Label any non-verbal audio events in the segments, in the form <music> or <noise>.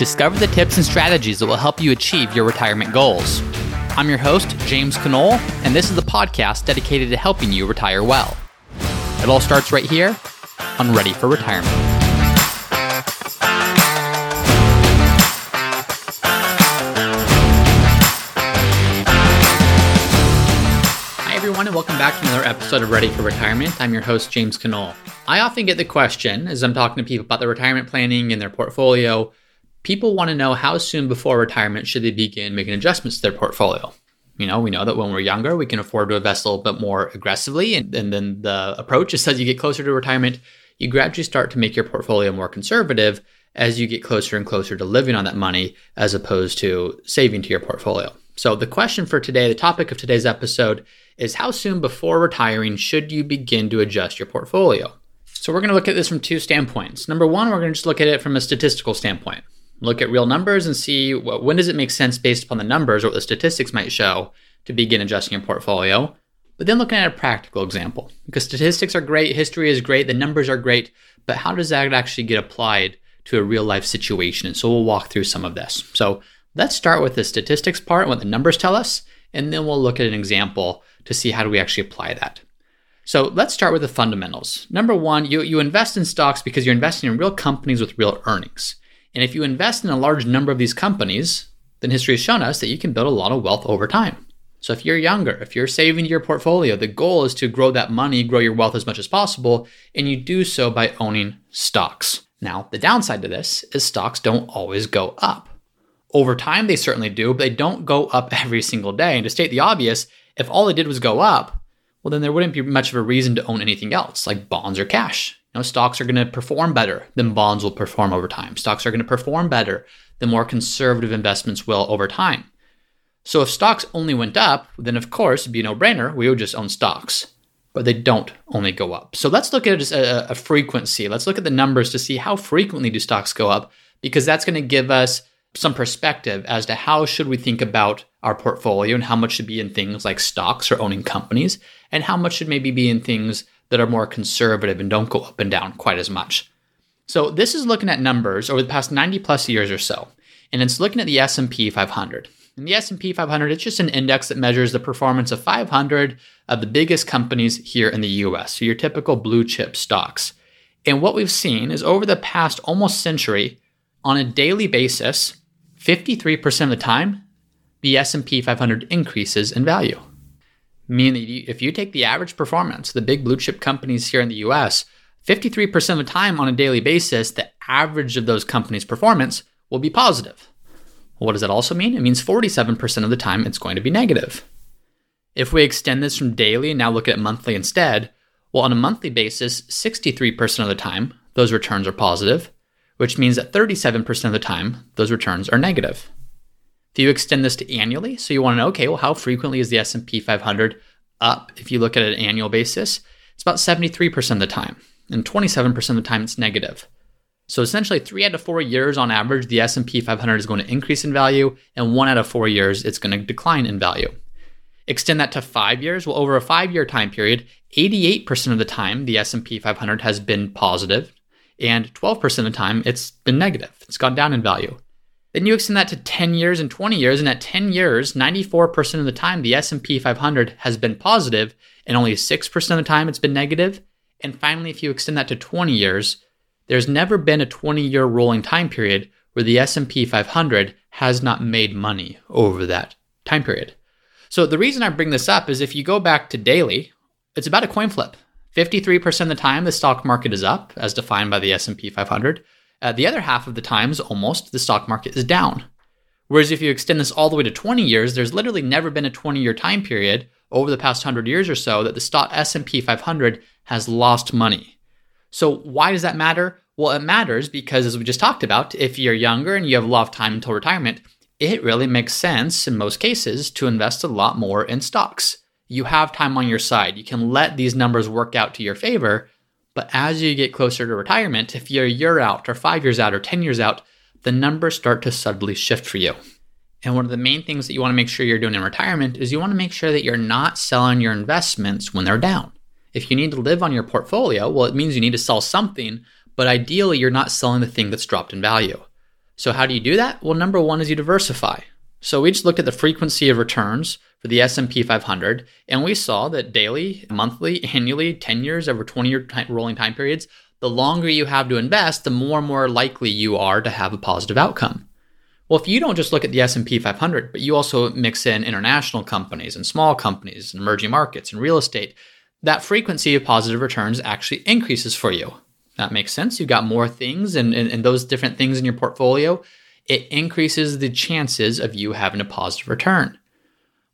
Discover the tips and strategies that will help you achieve your retirement goals. I'm your host, James Conole, and this is the podcast dedicated to helping you retire well. It all starts right here on Ready for Retirement. Hi, everyone, and welcome back to another episode of Ready for Retirement. I'm your host, James Conole. I often get the question as I'm talking to people about their retirement planning and their portfolio people want to know how soon before retirement should they begin making adjustments to their portfolio. You know, we know that when we're younger, we can afford to invest a little bit more aggressively. And, and then the approach is as you get closer to retirement, you gradually start to make your portfolio more conservative as you get closer and closer to living on that money as opposed to saving to your portfolio. So, the question for today, the topic of today's episode is how soon before retiring should you begin to adjust your portfolio? So, we're going to look at this from two standpoints. Number one, we're going to just look at it from a statistical standpoint look at real numbers and see what, when does it make sense based upon the numbers or what the statistics might show to begin adjusting your portfolio. But then looking at a practical example, because statistics are great, history is great, the numbers are great, but how does that actually get applied to a real life situation? And so we'll walk through some of this. So let's start with the statistics part, what the numbers tell us, and then we'll look at an example to see how do we actually apply that. So let's start with the fundamentals. Number one, you, you invest in stocks because you're investing in real companies with real earnings. And if you invest in a large number of these companies, then history has shown us that you can build a lot of wealth over time. So if you're younger, if you're saving your portfolio, the goal is to grow that money, grow your wealth as much as possible, and you do so by owning stocks. Now, the downside to this is stocks don't always go up. Over time, they certainly do, but they don't go up <laughs> every single day. And to state the obvious, if all they did was go up, well, then there wouldn't be much of a reason to own anything else, like bonds or cash. You know, stocks are going to perform better than bonds will perform over time. Stocks are going to perform better than more conservative investments will over time. So if stocks only went up, then of course it'd be a no-brainer. We would just own stocks, but they don't only go up. So let's look at a, a frequency. Let's look at the numbers to see how frequently do stocks go up, because that's going to give us some perspective as to how should we think about our portfolio and how much should be in things like stocks or owning companies, and how much should maybe be in things that are more conservative and don't go up and down quite as much. So this is looking at numbers over the past 90 plus years or so, and it's looking at the S&P 500. And the S&P 500 it's just an index that measures the performance of 500 of the biggest companies here in the US, so your typical blue chip stocks. And what we've seen is over the past almost century, on a daily basis, 53% of the time, the S&P 500 increases in value meaning that if you take the average performance, the big blue chip companies here in the US, 53% of the time on a daily basis, the average of those companies' performance will be positive. What does that also mean? It means 47% of the time it's going to be negative. If we extend this from daily and now look at monthly instead, well, on a monthly basis, 63% of the time, those returns are positive, which means that 37% of the time, those returns are negative. If you extend this to annually, so you want to know, okay, well, how frequently is the S&P 500 up? If you look at an annual basis, it's about 73% of the time, and 27% of the time it's negative. So essentially, three out of four years on average, the S&P 500 is going to increase in value, and one out of four years, it's going to decline in value. Extend that to five years. Well, over a five-year time period, 88% of the time the S&P 500 has been positive, and 12% of the time it's been negative. It's gone down in value. Then you extend that to 10 years and 20 years, and at 10 years, 94% of the time the S&P 500 has been positive, and only 6% of the time it's been negative. And finally, if you extend that to 20 years, there's never been a 20-year rolling time period where the S&P 500 has not made money over that time period. So the reason I bring this up is if you go back to daily, it's about a coin flip. 53% of the time the stock market is up as defined by the S&P 500. Uh, the other half of the times, almost, the stock market is down. Whereas if you extend this all the way to 20 years, there's literally never been a 20-year time period over the past 100 years or so that the stock S&P 500 has lost money. So why does that matter? Well, it matters because as we just talked about, if you're younger and you have a lot of time until retirement, it really makes sense in most cases to invest a lot more in stocks. You have time on your side. You can let these numbers work out to your favor but as you get closer to retirement, if you're a year out or five years out or 10 years out, the numbers start to subtly shift for you. And one of the main things that you want to make sure you're doing in retirement is you want to make sure that you're not selling your investments when they're down. If you need to live on your portfolio, well, it means you need to sell something, but ideally you're not selling the thing that's dropped in value. So how do you do that? Well, number one is you diversify. So we just looked at the frequency of returns for the S&P 500 and we saw that daily, monthly, <laughs> annually, 10 years over 20 year time, rolling time periods, the longer you have to invest, the more and more likely you are to have a positive outcome. Well, if you don't just look at the S&P 500, but you also mix in international companies and small companies and emerging markets and real estate, that frequency of positive returns actually increases for you. That makes sense. You've got more things and, and, and those different things in your portfolio. It increases the chances of you having a positive return.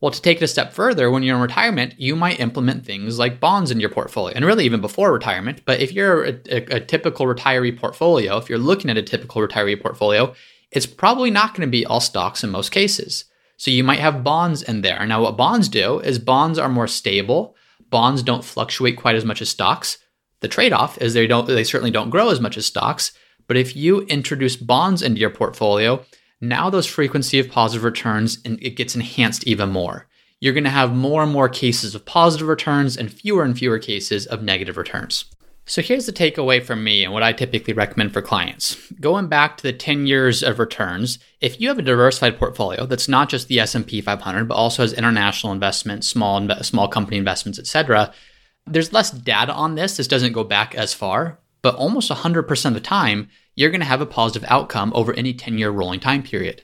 Well, to take it a step further, when you're in retirement, you might implement things like bonds in your portfolio, and really even before retirement. But if you're a, a, a typical retiree portfolio, if you're looking at a typical retiree portfolio, it's probably not going to be all stocks in most cases. So you might have bonds in there. Now, what bonds do is bonds are more stable. Bonds don't fluctuate quite as much as stocks. The trade-off is they don't they certainly don't grow as much as stocks. But if you introduce bonds into your portfolio, now those frequency of positive returns and it gets enhanced even more. You're going to have more and more cases of positive returns and fewer and fewer cases of negative returns. So here's the takeaway from me and what I typically recommend for clients. Going back to the 10 years of returns, if you have a diversified portfolio that's not just the S&P 500 but also has international investments, small small company investments, etc., there's less data on this. This doesn't go back as far, but almost 100% of the time, you're going to have a positive outcome over any 10 year rolling time period.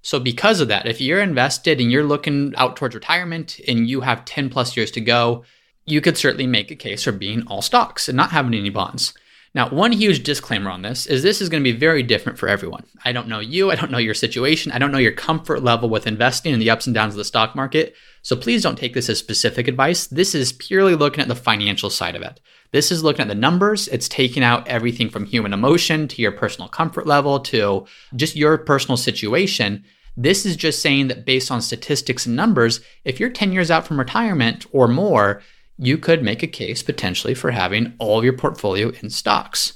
So, because of that, if you're invested and you're looking out towards retirement and you have 10 plus years to go, you could certainly make a case for being all stocks and not having any bonds. Now, one huge disclaimer on this is this is going to be very different for everyone. I don't know you, I don't know your situation, I don't know your comfort level with investing and the ups and downs of the stock market. So please don't take this as specific advice. This is purely looking at the financial side of it. This is looking at the numbers. It's taking out everything from human emotion to your personal comfort level to just your personal situation. This is just saying that based on statistics and numbers, if you're 10 years out from retirement or more, you could make a case potentially for having all of your portfolio in stocks.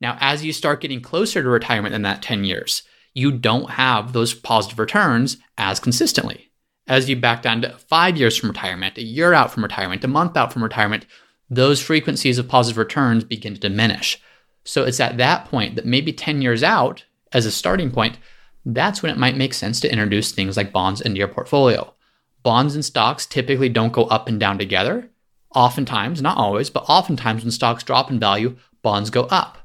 Now, as you start getting closer to retirement in that 10 years, you don't have those positive returns as consistently. As you back down to five years from retirement, a year out from retirement, a month out from retirement, those frequencies of positive returns begin to diminish. So it's at that point that maybe 10 years out, as a starting point, that's when it might make sense to introduce things like bonds into your portfolio. Bonds and stocks typically don't go up and down together. Oftentimes, not always, but oftentimes when stocks drop in value, bonds go up.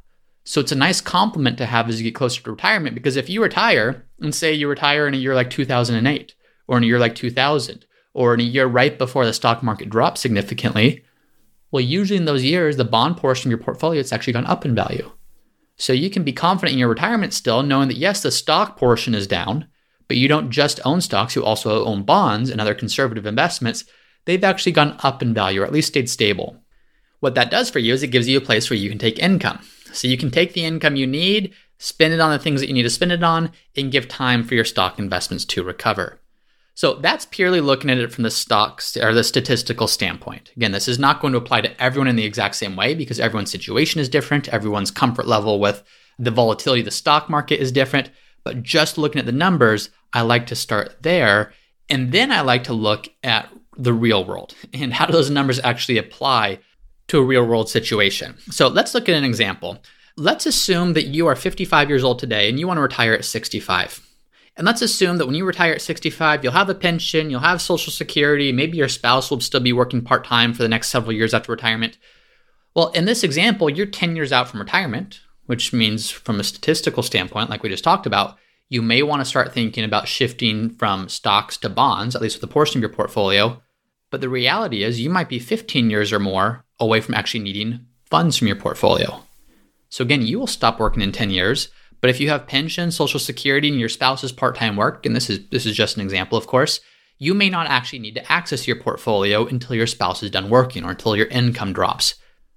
So it's a nice complement to have as you get closer to retirement because if you retire and say you retire in a year like 2008 or in a year like 2000 or in a year right before the stock market drops significantly, well, usually in those years, the bond portion of your portfolio it's actually gone up in value. So you can be confident in your retirement still, knowing that yes, the stock portion is down, but you don't just own stocks, you also own bonds and other conservative investments they've actually gone up in value or at least stayed stable. What that does for you is it gives you a place where you can take income. So you can take the income you need, spend it on the things that you need to spend it on, and give time for your stock investments to recover. So that's purely looking at it from the stocks or the statistical standpoint. Again, this is not going to apply to everyone in the exact same way because everyone's situation is different. Everyone's comfort level with the volatility of the stock market is different. But just looking at the numbers, I like to start there. And then I like to look at the real world <laughs> and how do those numbers actually apply to a real world situation. So let's look at an example. Let's assume that you are 55 years old today and you want to retire at 65. And let's assume that when you retire at 65, you'll have a pension, you'll have Social Security, maybe your spouse will still be working part time for the next several years after retirement. Well, in this example, you're 10 years out from retirement, which means from a statistical standpoint, like we just talked about, you may want to start thinking about shifting from stocks to bonds, at least with a portion of your portfolio, but the reality is, you might be 15 years or more away from actually needing funds from your portfolio. So, again, you will stop working in 10 years. But if you have pension, social security, and your spouse's part-time work, and this is this is just an example, of course, you may not actually need to access your portfolio until your spouse is done working or until your income drops.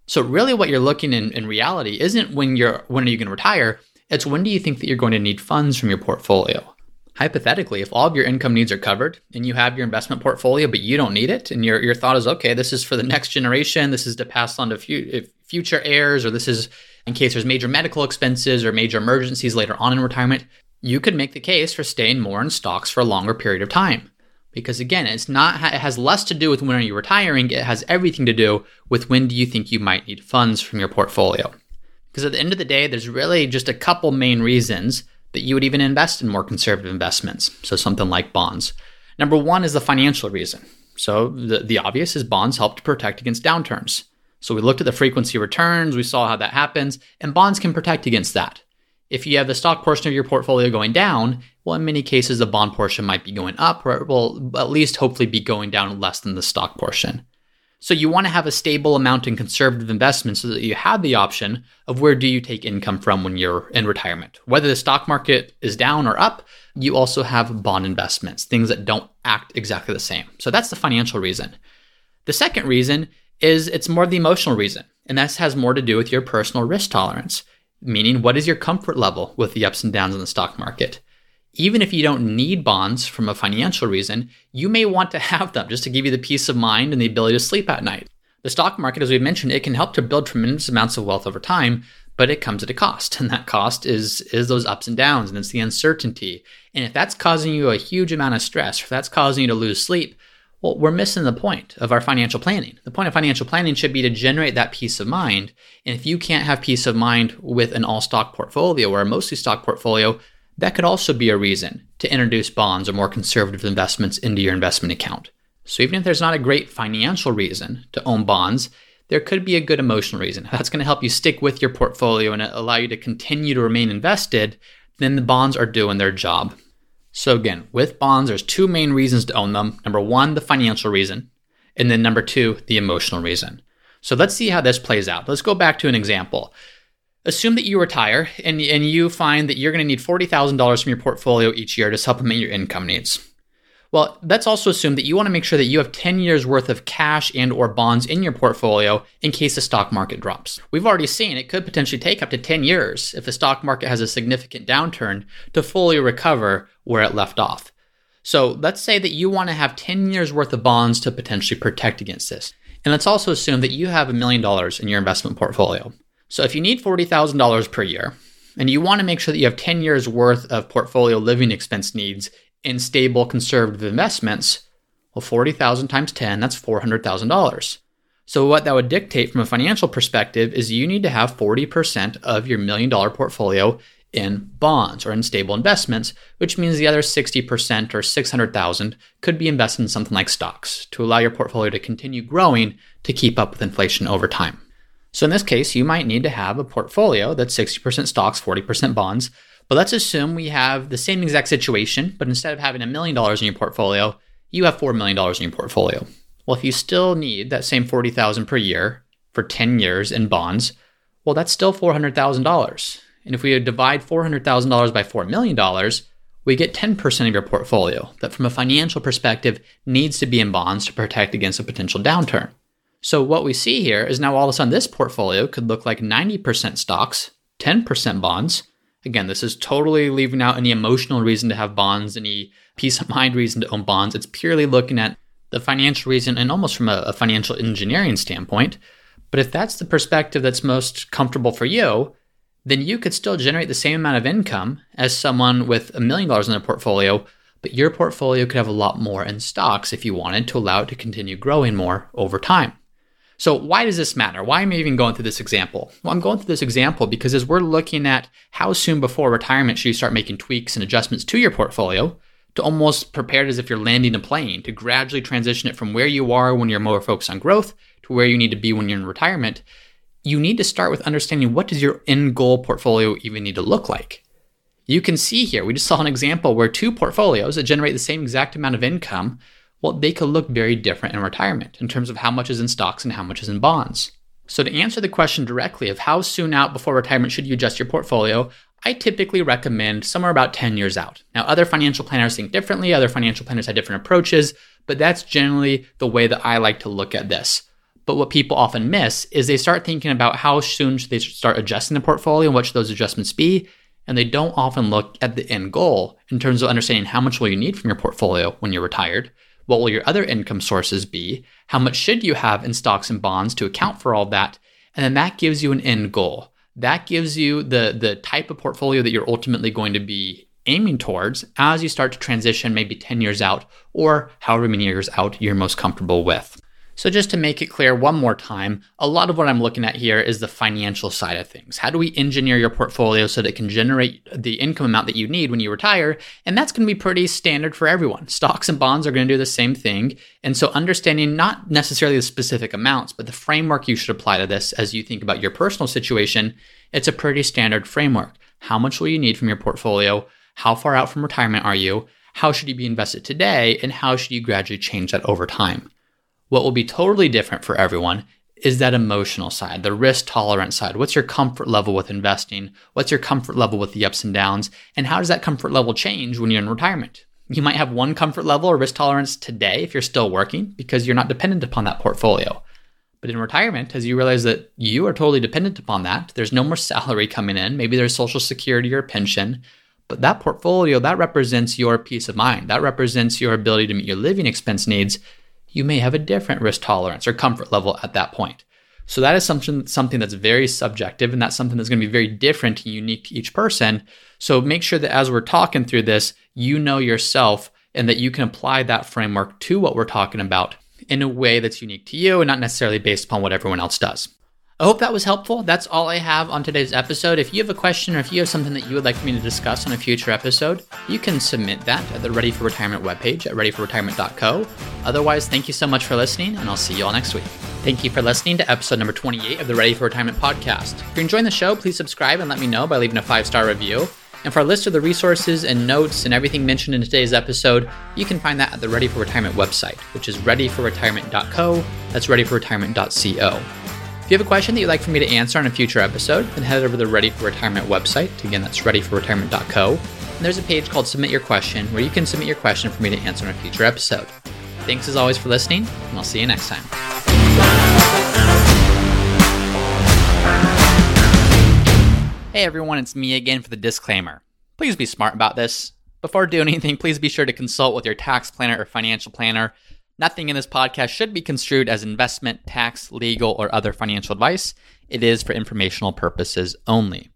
So really what you're looking in, in reality isn't when you're when are you going to retire, it's when do you think that you're going to need funds from your portfolio hypothetically, if all of your income needs are covered and you have your investment portfolio, but you don't need it, and your, your thought is, okay, this is for the next generation, this is to pass on to fu- future heirs, or this is in case there's major medical expenses or major emergencies later on in retirement, you could make the case for staying more in stocks for a longer period of time. Because again, it's not it has less to do with when are you retiring, it has everything to do with when do you think you might need funds from your portfolio. Because at the end of the day, there's really just a couple main reasons that you would even invest in more conservative investments, so something like bonds. Number one is the financial reason. So the, the obvious is bonds help to protect against downturns. So we looked at the frequency returns, we saw how that happens, and bonds can protect against that. If you have the stock portion of your portfolio going down, well, in many cases, the bond portion might be going up, or will at least hopefully be going down less than the stock portion. So you want to have a stable amount in conservative investments so that you have the option of where do you take income from when you're in retirement. Whether the stock market is down or up, you also have bond investments, things that don't act exactly the same. So that's the financial reason. The second reason is it's more the emotional reason, and that has more to do with your personal risk tolerance, meaning what is your comfort level with the ups and downs in the stock market. Even if you don't need bonds from a financial reason, you may want to have them just to give you the peace of mind and the ability to sleep at night. The stock market, as we mentioned, it can help to build tremendous amounts of wealth over time, but it comes at a cost. And that cost is, is those ups and downs, and it's the uncertainty. And if that's causing you a huge amount of stress, if that's causing you to lose sleep, well, we're missing the point of our financial planning. The point of financial planning should be to generate that peace of mind. And if you can't have peace of mind with an all stock portfolio or a mostly stock portfolio, that could also be a reason to introduce bonds or more conservative investments into your investment account. So even if there's not a great financial reason to own bonds, there could be a good emotional reason. That's going to help you stick with your portfolio and allow you to continue to remain invested. Then the bonds are doing their job. So again, with bonds, there's two main reasons to own them. Number one, the financial reason, and then number two, the emotional reason. So let's see how this plays out. Let's go back to an example. Assume that you retire and, and you find that you're going to need $40,000 from your portfolio each year to supplement your income needs. Well, let's also assume that you want to make sure that you have 10 years worth of cash and or bonds in your portfolio in case the stock market drops. We've already seen it could potentially take up to 10 years if the stock market has a significant downturn to fully recover where it left off. So let's say that you want to have 10 years worth of bonds to potentially protect against this. And let's also assume that you have a million dollars in your investment portfolio. So if you need $40,000 per year and you want to make sure that you have 10 years worth of portfolio living expense needs in stable conservative investments, well, 40,000 times 10, that's $400,000. So what that would dictate from a financial perspective is you need to have 40% of your million dollar portfolio in bonds or in stable investments, which means the other 60% or 600,000 could be invested in something like stocks to allow your portfolio to continue growing to keep up with inflation over time. So in this case, you might need to have a portfolio that's 60% stocks, 40% bonds, but let's assume we have the same exact situation, but instead of having a million dollars in your portfolio, you have $4 million in your portfolio. Well, if you still need that same 40,000 per year for 10 years in bonds, well, that's still $400,000. And if we divide $400,000 by $4 million, we get 10% of your portfolio that, from a financial perspective, needs to be in bonds to protect against a potential downturn. So, what we see here is now all of a sudden this portfolio could look like 90% stocks, 10% bonds, Again, this is totally leaving out any emotional reason to have bonds, any peace of mind reason to own bonds. It's purely looking at the financial reason and almost from a, a financial engineering standpoint. But if that's the perspective that's most comfortable for you, then you could still generate the same amount of income as someone with a million dollars in their portfolio, but your portfolio could have a lot more in stocks if you wanted to allow it to continue growing more over time. So, why does this matter? Why am I even going through this example? Well, I'm going through this example because as we're looking at how soon before retirement should you start making tweaks and adjustments to your portfolio to almost prepare it as if you're landing a plane to gradually transition it from where you are when you're more focused on growth to where you need to be when you're in retirement, you need to start with understanding what does your end goal portfolio even need to look like. You can see here, we just saw an example where two portfolios that generate the same exact amount of income well, they could look very different in retirement in terms of how much is in stocks and how much is in bonds. So, to answer the question directly of how soon out before retirement should you adjust your portfolio, I typically recommend somewhere about 10 years out. Now, other financial planners think differently, other financial planners have different approaches, but that's generally the way that I like to look at this. But what people often miss is they start thinking about how soon should they start adjusting the portfolio and what should those adjustments be, and they don't often look at the end goal in terms of understanding how much will you need from your portfolio when you're retired what will your other income sources be? How much should you have in stocks and bonds to account for all that? And then that gives you an end goal. That gives you the, the type of portfolio that you're ultimately going to be aiming towards as you start to transition maybe 10 years out or however many years out you're most comfortable with. So, just to make it clear one more time, a lot of what I'm looking at here is the financial side of things. How do we engineer your portfolio so that it can generate the income amount that you need when you retire? And that's going to be pretty standard for everyone. Stocks and bonds are going to do the same thing. And so, understanding not necessarily the specific amounts, but the framework you should apply to this as you think about your personal situation, it's a pretty standard framework. How much will you need from your portfolio? How far out from retirement are you? How should you be invested today? And how should you gradually change that over time? What will be totally different for everyone is that emotional side, the risk tolerance side. What's your comfort level with investing? What's your comfort level with the ups and downs? And how does that comfort level change when you're in retirement? You might have one comfort level or risk tolerance today if you're still working because you're not dependent upon that portfolio. But in retirement, as you realize that you are totally dependent upon that, there's no more salary coming in. Maybe there's social security or pension. But that portfolio, that represents your peace of mind. That represents your ability to meet your living expense needs you may have a different risk tolerance or comfort level at that point. So that is something something that's very subjective and that's something that's going to be very different and unique to each person. So make sure that as we're talking through this, you know yourself and that you can apply that framework to what we're talking about in a way that's unique to you and not necessarily based upon what everyone else does. I hope that was helpful. That's all I have on today's episode. If you have a question or if you have something that you would like me to discuss on a future episode, you can submit that at the Ready for Retirement webpage at readyforretirement.co. Otherwise, thank you so much for listening, and I'll see you all next week. Thank you for listening to episode number 28 of the Ready for Retirement podcast. If you're enjoying the show, please subscribe and let me know by leaving a five star review. And for a list of the resources and notes and everything mentioned in today's episode, you can find that at the Ready for Retirement website, which is readyforretirement.co. That's readyforretirement.co. If you have a question that you'd like for me to answer on a future episode, then head over to the Ready for Retirement website. Again, that's readyforretirement.co. And there's a page called Submit Your Question where you can submit your question for me to answer on a future episode. Thanks as always for listening, and I'll see you next time. Hey everyone, it's me again for the disclaimer. Please be smart about this. Before doing anything, please be sure to consult with your tax planner or financial planner Nothing in this podcast should be construed as investment, tax, legal, or other financial advice. It is for informational purposes only.